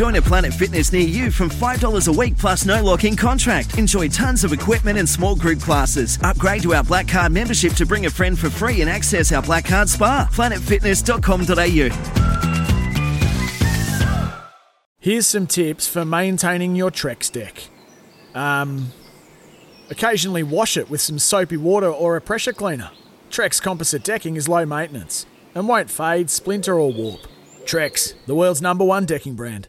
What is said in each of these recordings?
Join a Planet Fitness near you from $5 a week plus no lock in contract. Enjoy tons of equipment and small group classes. Upgrade to our Black Card membership to bring a friend for free and access our Black Card Spa. PlanetFitness.com.au. Here's some tips for maintaining your Trex deck. Um, occasionally wash it with some soapy water or a pressure cleaner. Trex composite decking is low maintenance and won't fade, splinter, or warp. Trex, the world's number one decking brand.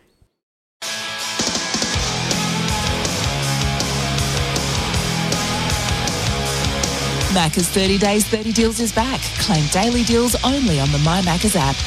Macca's 30 Days 30 Deals is back. Claim daily deals only on the My Macca's app.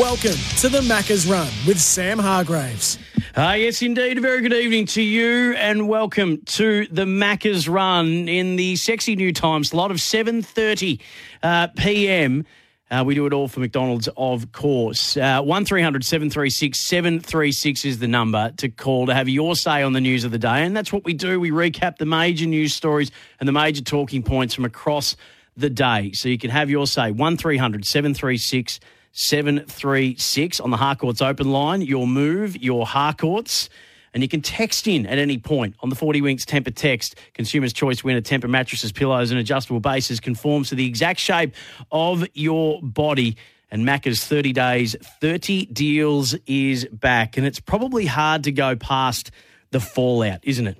Welcome to the Macca's Run with Sam Hargreaves. Uh, yes, indeed. A very good evening to you, and welcome to the Macca's Run in the sexy new time slot of 7:30 uh, p.m. Uh, we do it all for McDonald's, of course. One 1300 736 736 is the number to call to have your say on the news of the day. And that's what we do. We recap the major news stories and the major talking points from across the day. So you can have your say. 1300 736 736 on the Harcourts open line. Your move, your Harcourts. And you can text in at any point on the 40 Winks Tempur text. Consumer's Choice winner Tempur mattresses, pillows, and adjustable bases conforms to the exact shape of your body. And Macca's 30 days, 30 deals is back. And it's probably hard to go past the fallout, isn't it?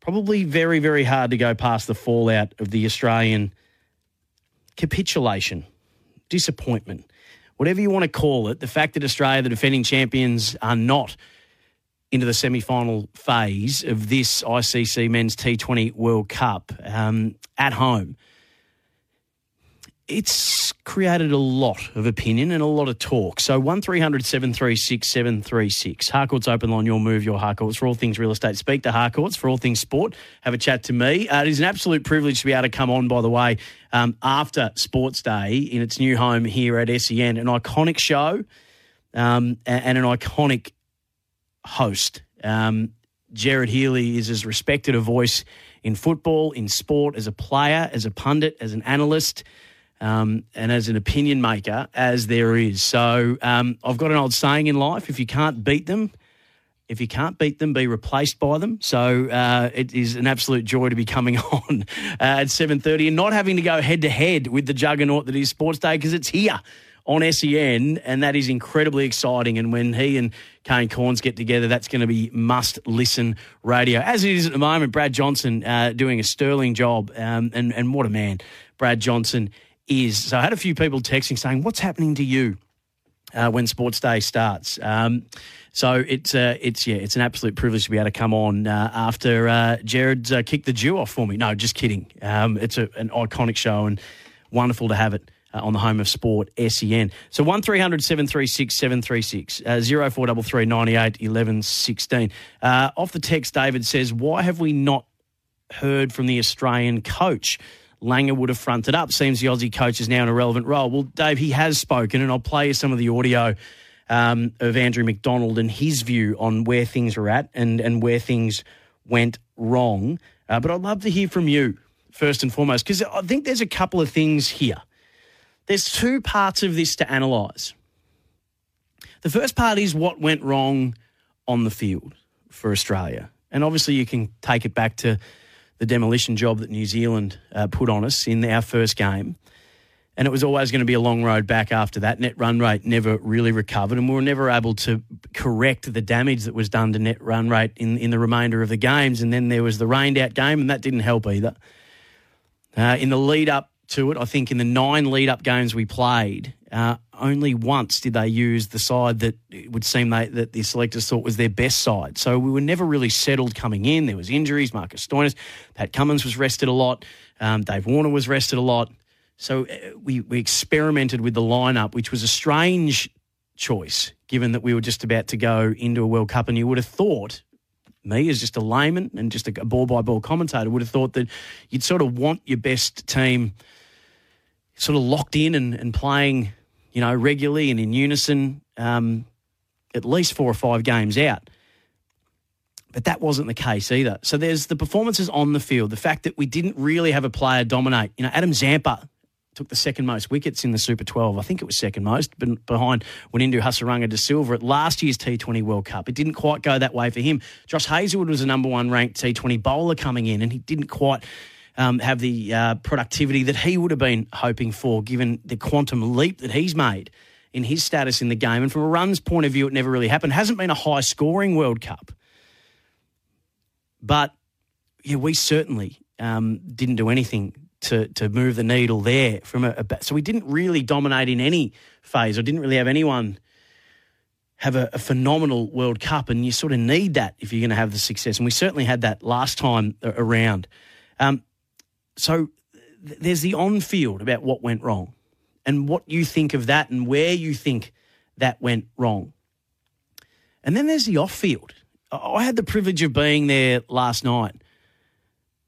Probably very, very hard to go past the fallout of the Australian capitulation, disappointment, whatever you want to call it. The fact that Australia, the defending champions, are not into the semi final phase of this ICC Men's T20 World Cup um, at home, it's created a lot of opinion and a lot of talk. So 1300 736 736. Harcourts Open Line, your move, your Harcourts. For all things real estate, speak to Harcourts. For all things sport, have a chat to me. Uh, it is an absolute privilege to be able to come on, by the way, um, after Sports Day in its new home here at SEN. An iconic show um, and an iconic host. Um, Gerard Healy is as respected a voice in football, in sport, as a player, as a pundit, as an analyst, um, and as an opinion maker as there is. So um, I've got an old saying in life: if you can't beat them, if you can't beat them, be replaced by them. So uh, it is an absolute joy to be coming on uh, at seven thirty and not having to go head to head with the juggernaut that is Sports Day because it's here on SEN, and that is incredibly exciting. And when he and Kane Cornes get together, that's going to be must listen radio. As it is at the moment, Brad Johnson uh, doing a sterling job, um, and, and what a man Brad Johnson is. So I had a few people texting saying, What's happening to you? Uh, when Sports Day starts. Um, so it's uh, it's yeah, it's an absolute privilege to be able to come on uh, after uh, Gerard's uh, kicked the dew off for me. No, just kidding. Um, it's a, an iconic show and wonderful to have it. Uh, on the home of sport, SEN. So 1300 736 736, uh, 0433 98 11 16. Uh, off the text, David says, Why have we not heard from the Australian coach? Langer would have fronted up. Seems the Aussie coach is now in a relevant role. Well, Dave, he has spoken, and I'll play you some of the audio um, of Andrew McDonald and his view on where things are at and, and where things went wrong. Uh, but I'd love to hear from you first and foremost, because I think there's a couple of things here. There's two parts of this to analyse. The first part is what went wrong on the field for Australia. And obviously, you can take it back to the demolition job that New Zealand uh, put on us in our first game. And it was always going to be a long road back after that. Net run rate never really recovered, and we were never able to correct the damage that was done to net run rate in, in the remainder of the games. And then there was the rained out game, and that didn't help either. Uh, in the lead up to it. I think in the nine lead up games we played, uh, only once did they use the side that it would seem they, that the selectors thought was their best side. So we were never really settled coming in. There was injuries. Marcus Stoinis, Pat Cummins was rested a lot. Um, Dave Warner was rested a lot. So uh, we, we experimented with the lineup, which was a strange choice given that we were just about to go into a World Cup. And you would have thought, me as just a layman and just a ball by ball commentator, would have thought that you'd sort of want your best team – sort of locked in and, and playing, you know, regularly and in unison, um, at least four or five games out. But that wasn't the case either. So there's the performances on the field, the fact that we didn't really have a player dominate. You know, Adam Zampa took the second most wickets in the Super 12. I think it was second most, but behind Wanindu Hasaranga de Silva at last year's T20 World Cup. It didn't quite go that way for him. Josh Hazlewood was the number one ranked T20 bowler coming in, and he didn't quite um, have the uh, productivity that he would have been hoping for, given the quantum leap that he's made in his status in the game. And from a runs point of view, it never really happened. Hasn't been a high scoring World Cup. But yeah, we certainly um, didn't do anything to to move the needle there from a, a so we didn't really dominate in any phase. I didn't really have anyone have a, a, phenomenal World Cup, and you sort of need that if you're going to have the success. And we certainly had that last time around. Um, so th- there's the on field about what went wrong, and what you think of that, and where you think that went wrong. And then there's the off field. I had the privilege of being there last night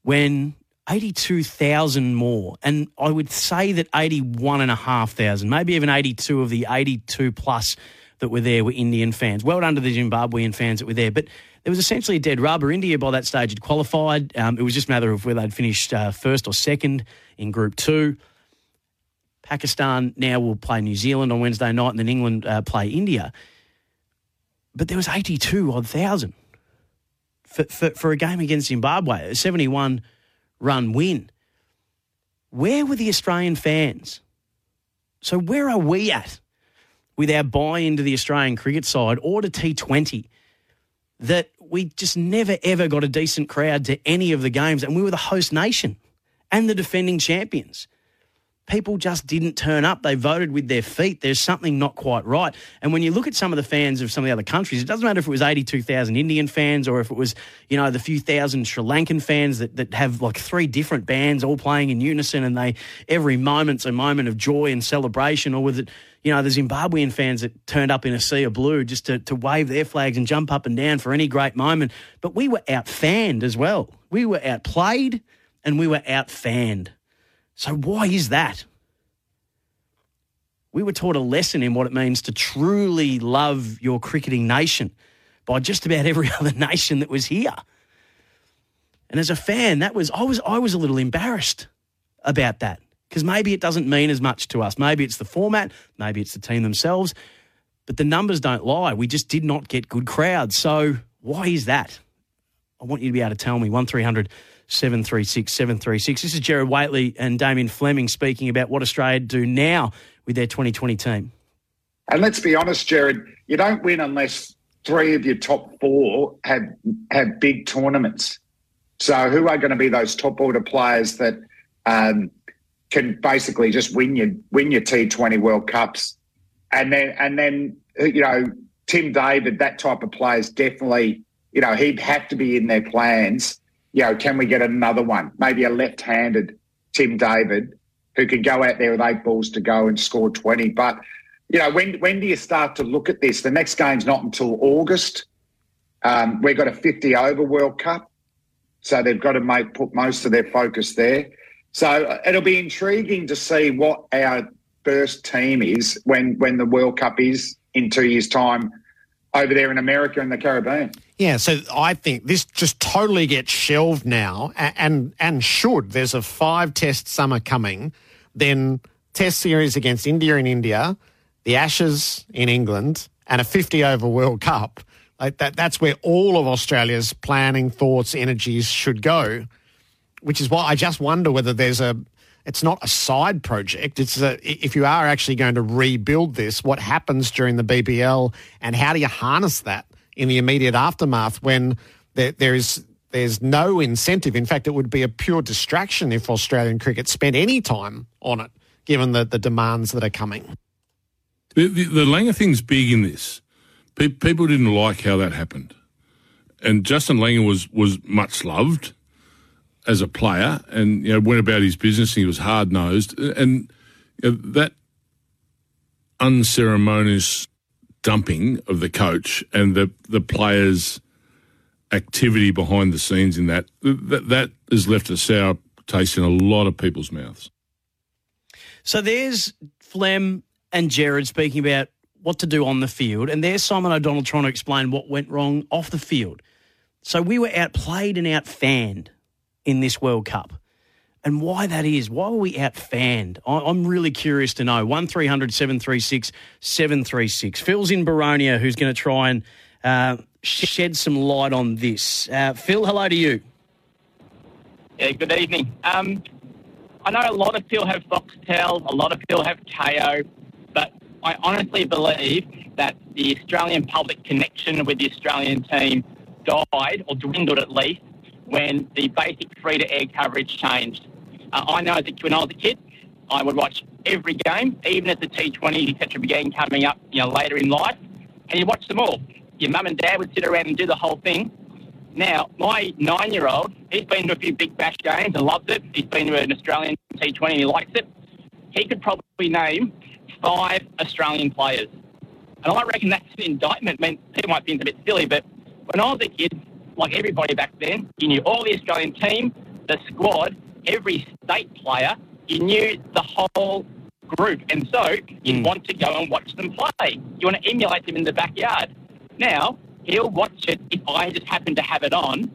when 82,000 more. And I would say that 81,500, maybe even 82 of the 82 plus that were there were Indian fans. Well done to the Zimbabwean fans that were there. But there was essentially a dead rubber. India by that stage had qualified. Um, it was just a matter of whether they'd finished uh, first or second in Group 2. Pakistan now will play New Zealand on Wednesday night, and then England uh, play India. But there was 82 odd thousand for, for, for a game against Zimbabwe, a 71 run win. Where were the Australian fans? So, where are we at with our buy into the Australian cricket side or to T20 that we just never ever got a decent crowd to any of the games and we were the host nation and the defending champions? People just didn't turn up. They voted with their feet. There's something not quite right. And when you look at some of the fans of some of the other countries, it doesn't matter if it was 82,000 Indian fans or if it was, you know, the few thousand Sri Lankan fans that, that have like three different bands all playing in unison and they, every moment's a moment of joy and celebration, or with it, you know, the Zimbabwean fans that turned up in a sea of blue just to, to wave their flags and jump up and down for any great moment. But we were out fanned as well. We were outplayed and we were out fanned. So why is that? We were taught a lesson in what it means to truly love your cricketing nation by just about every other nation that was here. And as a fan, that was I was I was a little embarrassed about that because maybe it doesn't mean as much to us. Maybe it's the format, maybe it's the team themselves, but the numbers don't lie. We just did not get good crowds. So why is that? I want you to be able to tell me. One 736 736. This is Gerard Whateley and Damien Fleming speaking about what Australia do now with their 2020 team. And let's be honest, Gerard, you don't win unless three of your top four have have big tournaments. So who are going to be those top order players that um, can basically just win your win your T20 World Cups, and then and then you know Tim David, that type of player is definitely you know he'd have to be in their plans you know, can we get another one? Maybe a left-handed Tim David who could go out there with eight balls to go and score 20. But, you know, when when do you start to look at this? The next game's not until August. Um, we've got a 50 over World Cup. So they've got to make put most of their focus there. So uh, it'll be intriguing to see what our first team is when when the World Cup is in two years' time over there in America and the Caribbean. Yeah, so I think this just totally gets shelved now, and and should. There's a five test summer coming, then test series against India in India, the Ashes in England, and a 50 over World Cup. Like that, that's where all of Australia's planning, thoughts, energies should go. Which is why I just wonder whether there's a it's not a side project. It's a, if you are actually going to rebuild this, what happens during the BBL and how do you harness that in the immediate aftermath when there, there is there's no incentive. In fact, it would be a pure distraction if Australian cricket spent any time on it, given the, the demands that are coming. The, the, the Langer thing's big in this. People didn't like how that happened. And Justin Langer was, was much loved as a player and you know went about his business. And he was hard nosed, and you know, that unceremonious dumping of the coach and the the players' activity behind the scenes in that that, that has left a sour taste in a lot of people's mouths. So there's Flem and Gerard speaking about what to do on the field, and there's Simon O'Donnell trying to explain what went wrong off the field. So we were outplayed and outfanned in this World Cup. and why that is. Why were we outfanned? I'm really curious to know. 1300 736 736. Phil's in Boronia who's going to try and uh, shed some light on this. Uh, Phil, hello to you. Yeah, good evening. Um, I know a lot of people have Foxtel, a lot of people have Kayo, but I honestly believe that the Australian public connection with the Australian team died, or dwindled at least, when the basic free-to-air coverage changed. Uh, I know that when I was a kid, I would watch every game, even as the T20, etc. began coming up, you know, later in life, and you watch them all. Your mum and dad would sit around and do the whole thing. Now, my nine-year-old, he's been to a few Big Bash games and loves it. He's been to an Australian T20 and he likes it. He could probably name five Australian players. And I reckon that's an indictment. I mean, people might think it's a bit silly, but when I was a kid, like everybody back then, you knew all the Australian team, the squad, every state player. You knew the whole group. And so you'd hmm. want to go and watch them play. You want to emulate them in the backyard. Now, he'll watch it if I just happen to have it on.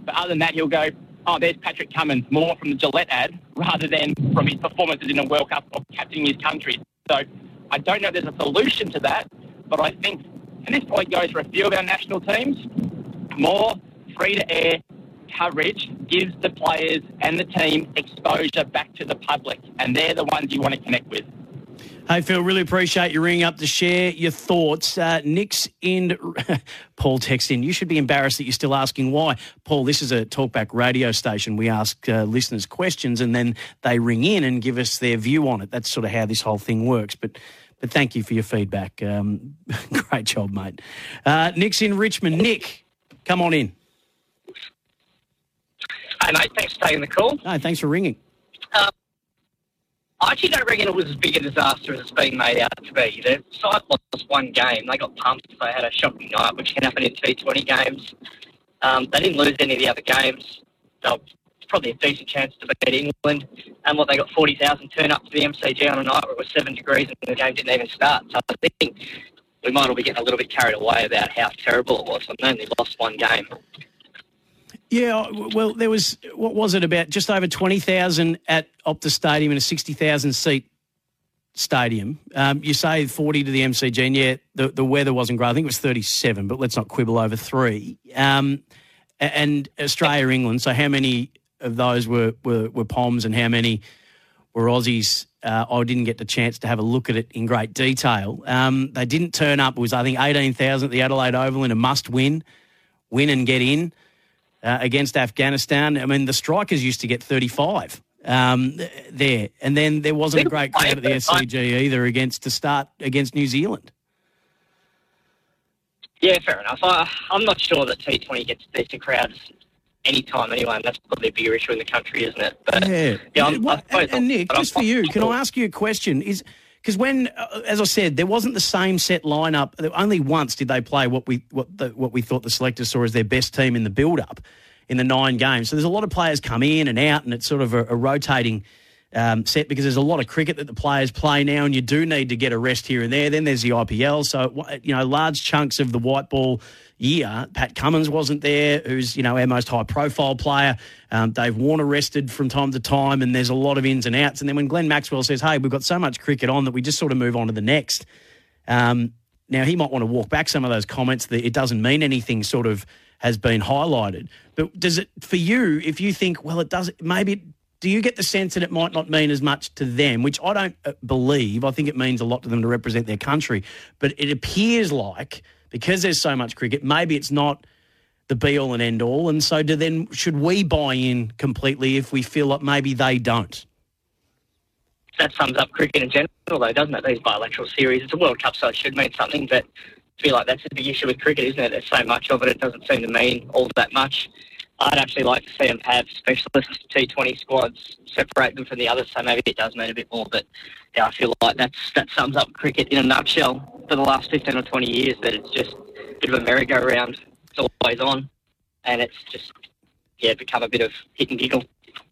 But other than that, he'll go, oh, there's Patrick Cummins, more from the Gillette ad rather than from his performances in a World Cup or captaining his country. So I don't know if there's a solution to that, but I think, and this probably goes for a few of our national teams, more free-to-air coverage gives the players and the team exposure back to the public, and they're the ones you want to connect with. Hey, Phil, really appreciate you ringing up to share your thoughts. Uh, Nick's in. Paul texts in. You should be embarrassed that you're still asking why. Paul, this is a talkback radio station. We ask uh, listeners questions and then they ring in and give us their view on it. That's sort of how this whole thing works. But but thank you for your feedback. Um, great job, mate. Uh, Nick's in Richmond. Nick, come on in. Hey, mate, thanks for taking the call. No, thanks for ringing. Um, I actually don't reckon it was as big a disaster as it's being made out to be. The side lost one game. They got pumped. They had a shocking night, which can happen in T20 games. Um, they didn't lose any of the other games. They were probably a decent chance to beat England. And what they got 40,000 turn up to the MCG on a night where it was seven degrees and the game didn't even start. So I think we might all be getting a little bit carried away about how terrible it was. I mean, they lost one game. Yeah, well, there was what was it about just over twenty thousand at Optus Stadium in a sixty thousand seat stadium. Um, you say forty to the MCG, and yeah, the, the weather wasn't great. I think it was thirty seven, but let's not quibble over three. Um, and Australia, England. So how many of those were were, were Poms, and how many were Aussies? Uh, I didn't get the chance to have a look at it in great detail. Um, they didn't turn up. It was I think eighteen thousand at the Adelaide Oval in a must win, win and get in uh, against Afghanistan. I mean, the strikers used to get 35 um, there, and then there wasn't a great crowd at the SCG either against to start against New Zealand. Yeah, fair enough. I, I'm not sure that T20 gets decent crowds anytime anyway, and that's probably a bigger issue in the country, isn't it? But yeah, yeah I'm, I and, and Nick, just for you, can I ask you a question? Is because when, uh, as I said, there wasn't the same set lineup. Only once did they play what we what the, what we thought the selectors saw as their best team in the build up in the nine games. So there's a lot of players come in and out, and it's sort of a, a rotating um, set because there's a lot of cricket that the players play now, and you do need to get a rest here and there. Then there's the IPL, so you know large chunks of the white ball year. Pat Cummins wasn't there, who's you know our most high profile player. Um, Dave Warner rested from time to time, and there's a lot of ins and outs. And then when Glenn Maxwell says, "Hey, we've got so much cricket on that we just sort of move on to the next," um, now he might want to walk back some of those comments that it doesn't mean anything. Sort of has been highlighted, but does it for you? If you think, well, it does, maybe. It, do you get the sense that it might not mean as much to them, which I don't uh, believe? I think it means a lot to them to represent their country, but it appears like because there's so much cricket, maybe it's not the be all and end all. And so, do then should we buy in completely if we feel like maybe they don't? that sums up cricket in general, though, doesn't it? These bilateral series. It's a World Cup, so it should mean something. But I feel like that's a big issue with cricket, isn't it? There's so much of it, it doesn't seem to mean all that much. I'd actually like to see them have specialist T20 squads, separate them from the others, so maybe it does mean a bit more. But yeah, I feel like that's that sums up cricket in a nutshell for the last 15 or 20 years. That it's just a bit of a merry-go-round. It's always on, and it's just yeah, become a bit of hit and giggle.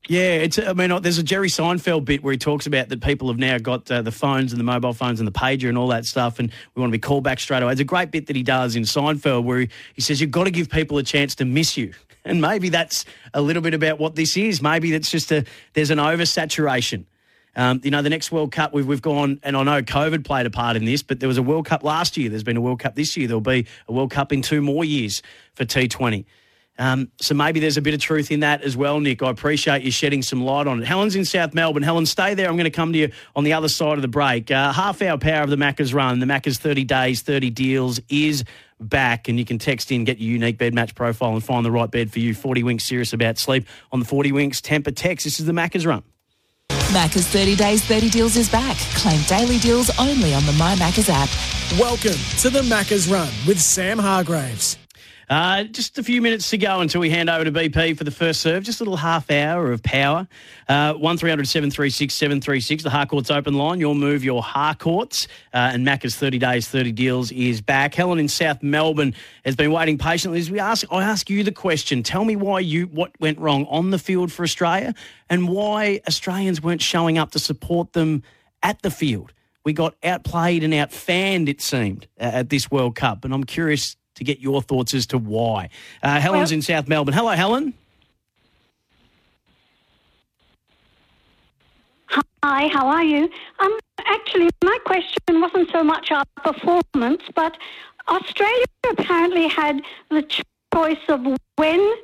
Yeah, it's. I mean, there's a Jerry Seinfeld bit where he talks about that people have now got uh, the phones and the mobile phones and the pager and all that stuff, and we want to be called back straight away. It's a great bit that he does in Seinfeld where he, he says you've got to give people a chance to miss you, and maybe that's a little bit about what this is. Maybe it's just a there's an oversaturation. Um, you know, the next World Cup we've we've gone, and I know COVID played a part in this, but there was a World Cup last year. There's been a World Cup this year. There'll be a World Cup in two more years for T20. Um, so maybe there's a bit of truth in that as well, Nick. I appreciate you shedding some light on it. Helen's in South Melbourne. Helen, stay there. I'm going to come to you on the other side of the break. Uh, half hour power of the Macca's run. The Macca's 30 days, 30 deals is back, and you can text in, get your unique bed match profile, and find the right bed for you. 40 Winks serious about sleep on the 40 Winks Tempur text. This is the Macca's run. Macca's 30 days, 30 deals is back. Claim daily deals only on the My Macca's app. Welcome to the Macca's Run with Sam Hargreaves. Uh, just a few minutes to go until we hand over to BP for the first serve. Just a little half hour of power. Uh, 1300 736 736, the Harcourts open line. Your move, your Harcourts. Uh, and Macca's 30 days, 30 deals is back. Helen in South Melbourne has been waiting patiently. As we ask, I ask you the question tell me why you what went wrong on the field for Australia and why Australians weren't showing up to support them at the field. We got outplayed and outfanned, it seemed, at this World Cup. And I'm curious to get your thoughts as to why. Uh, Helen's well, in South Melbourne. Hello, Helen. Hi, how are you? Um, actually, my question wasn't so much our performance, but Australia apparently had the choice of when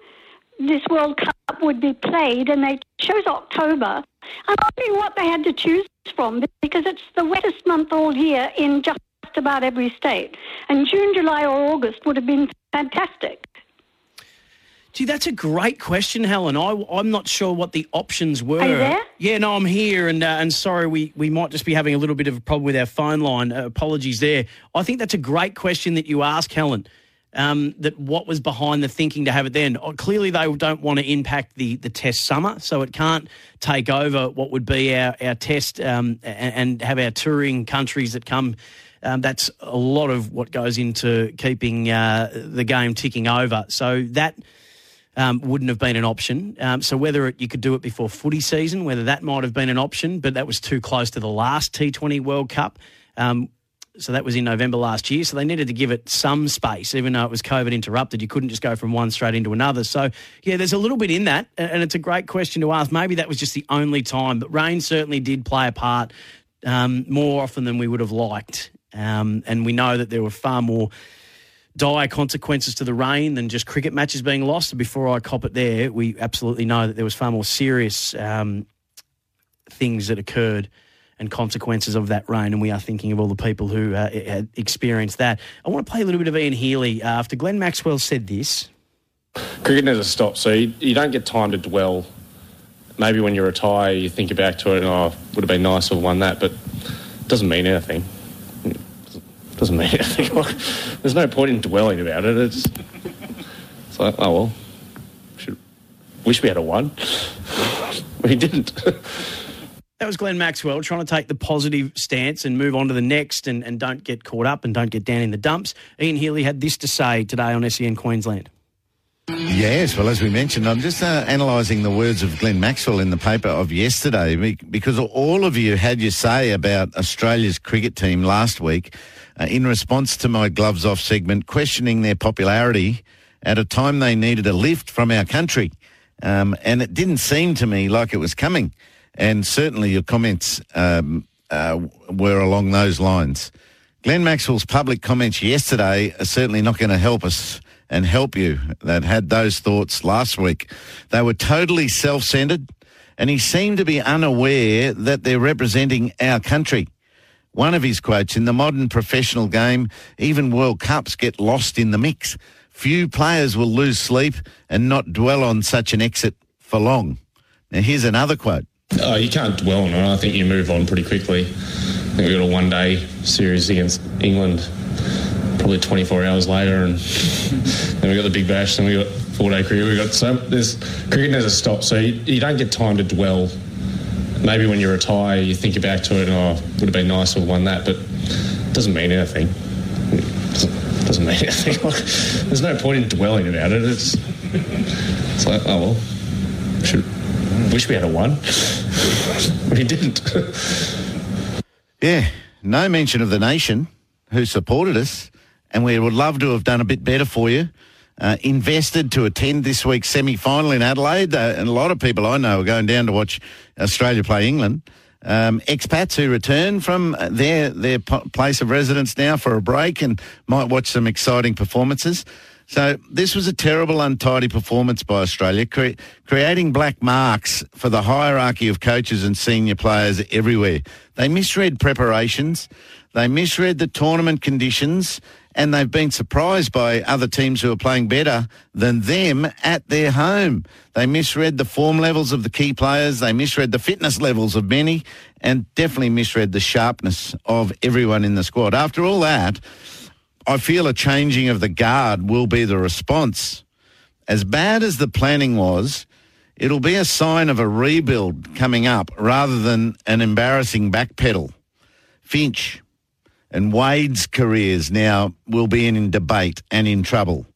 this World Cup would be played, and they chose October. I'm wondering what they had to choose from because it's the wettest month all year in just about every state. And June, July, or August would have been fantastic. Gee, that's a great question, Helen. I, am not sure what the options were. Are you there? Yeah, no, I'm here, and uh, and sorry, we, we might just be having a little bit of a problem with our phone line. Uh, apologies there. I think that's a great question that you ask, Helen. Um, that what was behind the thinking to have it then? Oh, clearly, they don't want to impact the the test summer, so it can't take over what would be our our test um, and, and have our touring countries that come um, that's a lot of what goes into keeping uh, the game ticking over. So that um, wouldn't have been an option. Um, so whether it, you could do it before footy season, whether that might have been an option, but that was too close to the last T20 World Cup. Um, so that was in November last year. So they needed to give it some space, even though it was COVID interrupted. You couldn't just go from one straight into another. So, yeah, there's a little bit in that. And it's a great question to ask. Maybe that was just the only time. But rain certainly did play a part um, more often than we would have liked. Um, and we know that there were far more dire consequences to the rain than just cricket matches being lost. Before I cop it there, we absolutely know that there was far more serious um, things that occurred and consequences of that rain. And we are thinking of all the people who uh, experienced that. I want to play a little bit of Ian Healy uh, after Glenn Maxwell said this. Cricket never stops, so you, you don't get time to dwell. Maybe when you retire, you think back to it, and, oh, would have been nice to have won that, but it doesn't mean anything doesn't mean anything. There's no point in dwelling about it. It's, it's like, oh well, should, wish we had a one. we didn't. That was Glenn Maxwell trying to take the positive stance and move on to the next and, and don't get caught up and don't get down in the dumps. Ian Healy had this to say today on SEN Queensland. Yes, well, as we mentioned, I'm just uh, analysing the words of Glenn Maxwell in the paper of yesterday because all of you had your say about Australia's cricket team last week uh, in response to my gloves off segment, questioning their popularity at a time they needed a lift from our country. Um, and it didn't seem to me like it was coming. And certainly your comments um, uh, were along those lines. Glenn Maxwell's public comments yesterday are certainly not going to help us and help you that had those thoughts last week. They were totally self centered, and he seemed to be unaware that they're representing our country. One of his quotes in the modern professional game, even World Cups get lost in the mix. Few players will lose sleep and not dwell on such an exit for long. Now, here's another quote. Oh, you can't dwell on it. I think you move on pretty quickly. I think we've got a one day series against England probably 24 hours later, and then we got the big bash, then we got four day cricket. We got so there's cricket never stops, so you, you don't get time to dwell maybe when you retire, you think back to it, and oh, would have been nice to have won that, but it doesn't mean anything. It doesn't, mean anything. There's no point in dwelling about it. It's, it's like, oh well, should, wish we had a one. we didn't. Yeah, no mention of the nation who supported us, and we would love to have done a bit better for you. Uh, invested to attend this week's semi final in Adelaide, uh, and a lot of people I know are going down to watch Australia play England. Um, expats who return from their their p- place of residence now for a break and might watch some exciting performances. So this was a terrible, untidy performance by Australia, cre- creating black marks for the hierarchy of coaches and senior players everywhere. They misread preparations, they misread the tournament conditions, and they've been surprised by other teams who are playing better than them at their home. They misread the form levels of the key players, they misread the fitness levels of many, and definitely misread the sharpness of everyone in the squad. After all that, I feel a changing of the guard will be the response. As bad as the planning was, it'll be a sign of a rebuild coming up rather than an embarrassing backpedal. Finch and Wade's careers now will be in debate and in trouble.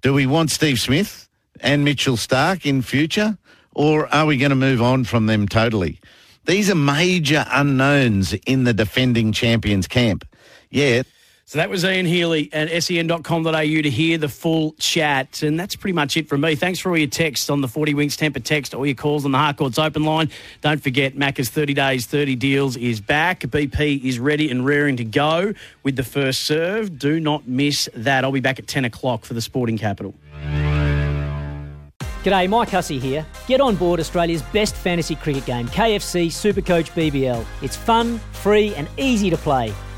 Do we want Steve Smith and Mitchell Stark in future, or are we going to move on from them totally? These are major unknowns in the defending champions camp. Yeah. So that was Ian Healy at sen.com.au to hear the full chat. And that's pretty much it from me. Thanks for all your texts on the 40 Winks Tempur text, all your calls on the Harcourts open line. Don't forget, Macca's 30 Days, 30 Deals is back. BP is ready and raring to go with the first serve. Do not miss that. I'll be back at 10 o'clock for the Sporting Capital. G'day, Mike Hussey here. Get on board Australia's best fantasy cricket game, KFC Supercoach BBL. It's fun, free, and easy to play.